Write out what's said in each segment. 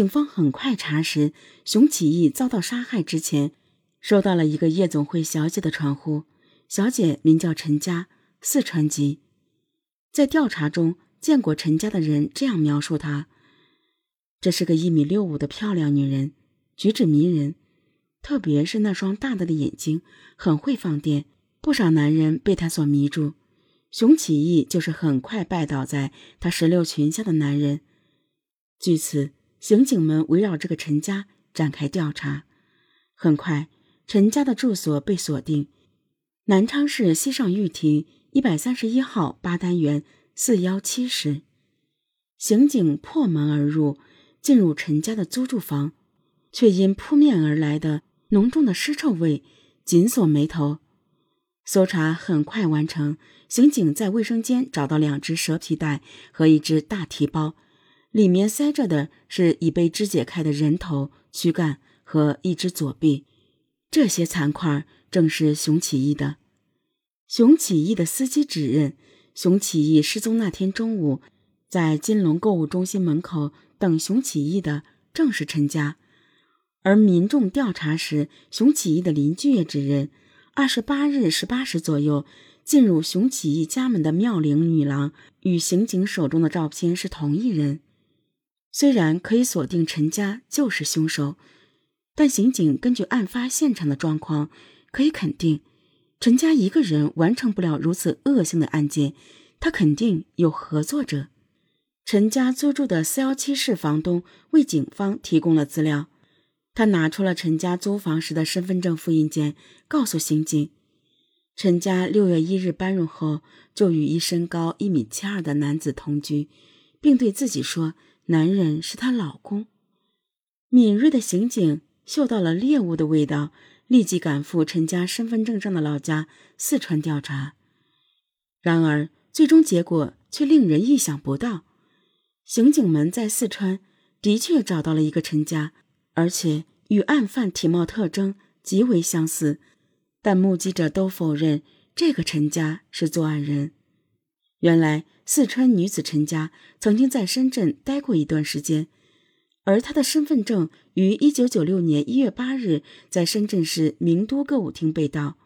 警方很快查实，熊启义遭到杀害之前，收到了一个夜总会小姐的传呼，小姐名叫陈佳，四川籍。在调查中见过陈家的人这样描述她：这是个一米六五的漂亮女人，举止迷人，特别是那双大大的眼睛，很会放电，不少男人被她所迷住。熊启义就是很快拜倒在她石榴裙下的男人。据此，刑警们围绕这个陈家展开调查。很快，陈家的住所被锁定，南昌市西上玉亭一百三十一号八单元四幺七室。刑警破门而入，进入陈家的租住房，却因扑面而来的浓重的尸臭味紧锁眉头。搜查很快完成。刑警在卫生间找到两只蛇皮袋和一只大提包，里面塞着的是已被肢解开的人头、躯干和一只左臂。这些残块正是熊起义的。熊起义的司机指认，熊起义失踪那天中午，在金龙购物中心门口等熊起义的正是陈家。而民众调查时，熊起义的邻居也指认，二十八日十八时左右。进入熊起义家门的妙龄女郎与刑警手中的照片是同一人。虽然可以锁定陈家就是凶手，但刑警根据案发现场的状况，可以肯定，陈家一个人完成不了如此恶性的案件，他肯定有合作者。陈家租住的四幺七室房东为警方提供了资料，他拿出了陈家租房时的身份证复印件，告诉刑警。陈家六月一日搬入后，就与一身高一米七二的男子同居，并对自己说：“男人是她老公。”敏锐的刑警嗅到了猎物的味道，立即赶赴陈家身份证上的老家四川调查。然而，最终结果却令人意想不到：刑警们在四川的确找到了一个陈家，而且与案犯体貌特征极为相似。但目击者都否认这个陈家是作案人。原来，四川女子陈佳曾经在深圳待过一段时间，而她的身份证于1996年1月8日在深圳市名都歌舞厅被盗，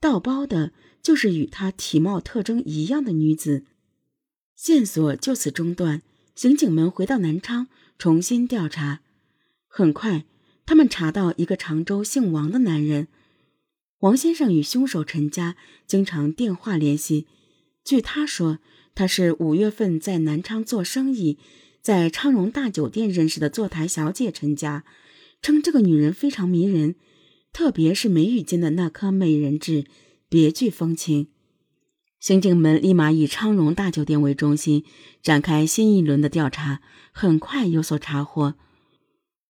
盗包的就是与她体貌特征一样的女子。线索就此中断，刑警们回到南昌重新调查。很快，他们查到一个常州姓王的男人。王先生与凶手陈家经常电话联系。据他说，他是五月份在南昌做生意，在昌荣大酒店认识的坐台小姐陈家，称这个女人非常迷人，特别是眉宇间的那颗美人痣，别具风情。刑警们立马以昌荣大酒店为中心，展开新一轮的调查，很快有所查获。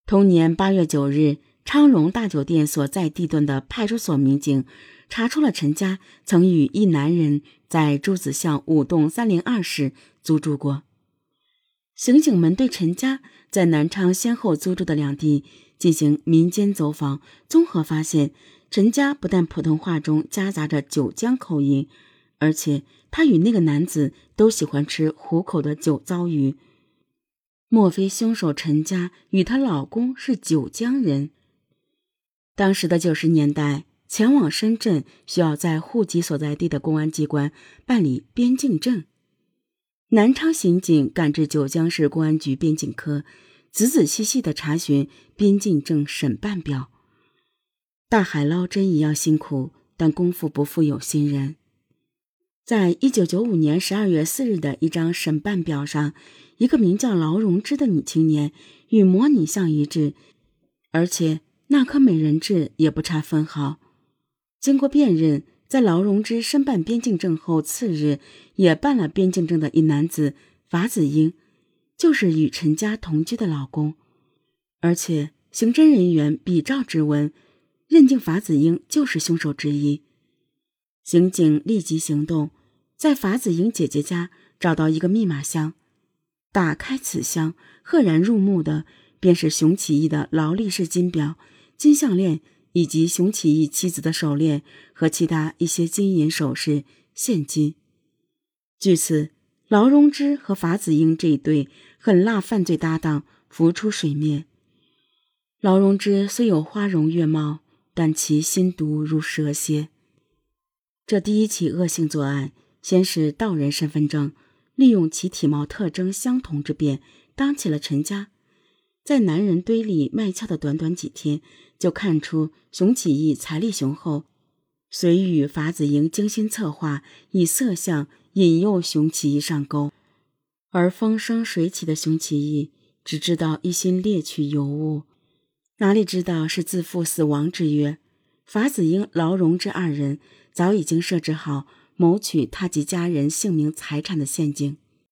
同年八月九日。昌荣大酒店所在地段的派出所民警查出了陈家曾与一男人在朱子巷五栋三零二室租住过。刑警们对陈家在南昌先后租住的两地进行民间走访，综合发现，陈家不但普通话中夹杂着九江口音，而且他与那个男子都喜欢吃湖口的酒糟鱼。莫非凶手陈家与她老公是九江人？当时的九十年代，前往深圳需要在户籍所在地的公安机关办理边境证。南昌刑警赶至九江市公安局边境科，仔仔细细地查询边境证审办表。大海捞针一样辛苦，但功夫不负有心人。在一九九五年十二月四日的一张审办表上，一个名叫劳荣枝的女青年与模拟像一致，而且。那颗美人痣也不差分毫。经过辨认，在劳荣枝申办边境证后次日，也办了边境证的一男子法子英，就是与陈家同居的老公。而且刑侦人员比照指纹，认定法子英就是凶手之一。刑警立即行动，在法子英姐姐家找到一个密码箱，打开此箱，赫然入目的便是熊起义的劳力士金表。金项链以及熊启义妻子的手链和其他一些金银首饰、现金。据此，劳荣枝和法子英这一对狠辣犯罪搭档浮出水面。劳荣枝虽有花容月貌，但其心毒如蛇蝎。这第一起恶性作案，先是盗人身份证，利用其体貌特征相同之便，当起了陈家。在男人堆里卖俏的短短几天，就看出熊起义财力雄厚，遂与法子英精心策划，以色相引诱熊起义上钩。而风生水起的熊起义只知道一心猎取尤物，哪里知道是自负死亡之约？法子英、劳荣枝二人早已经设置好谋取他及家人性命财产的陷阱。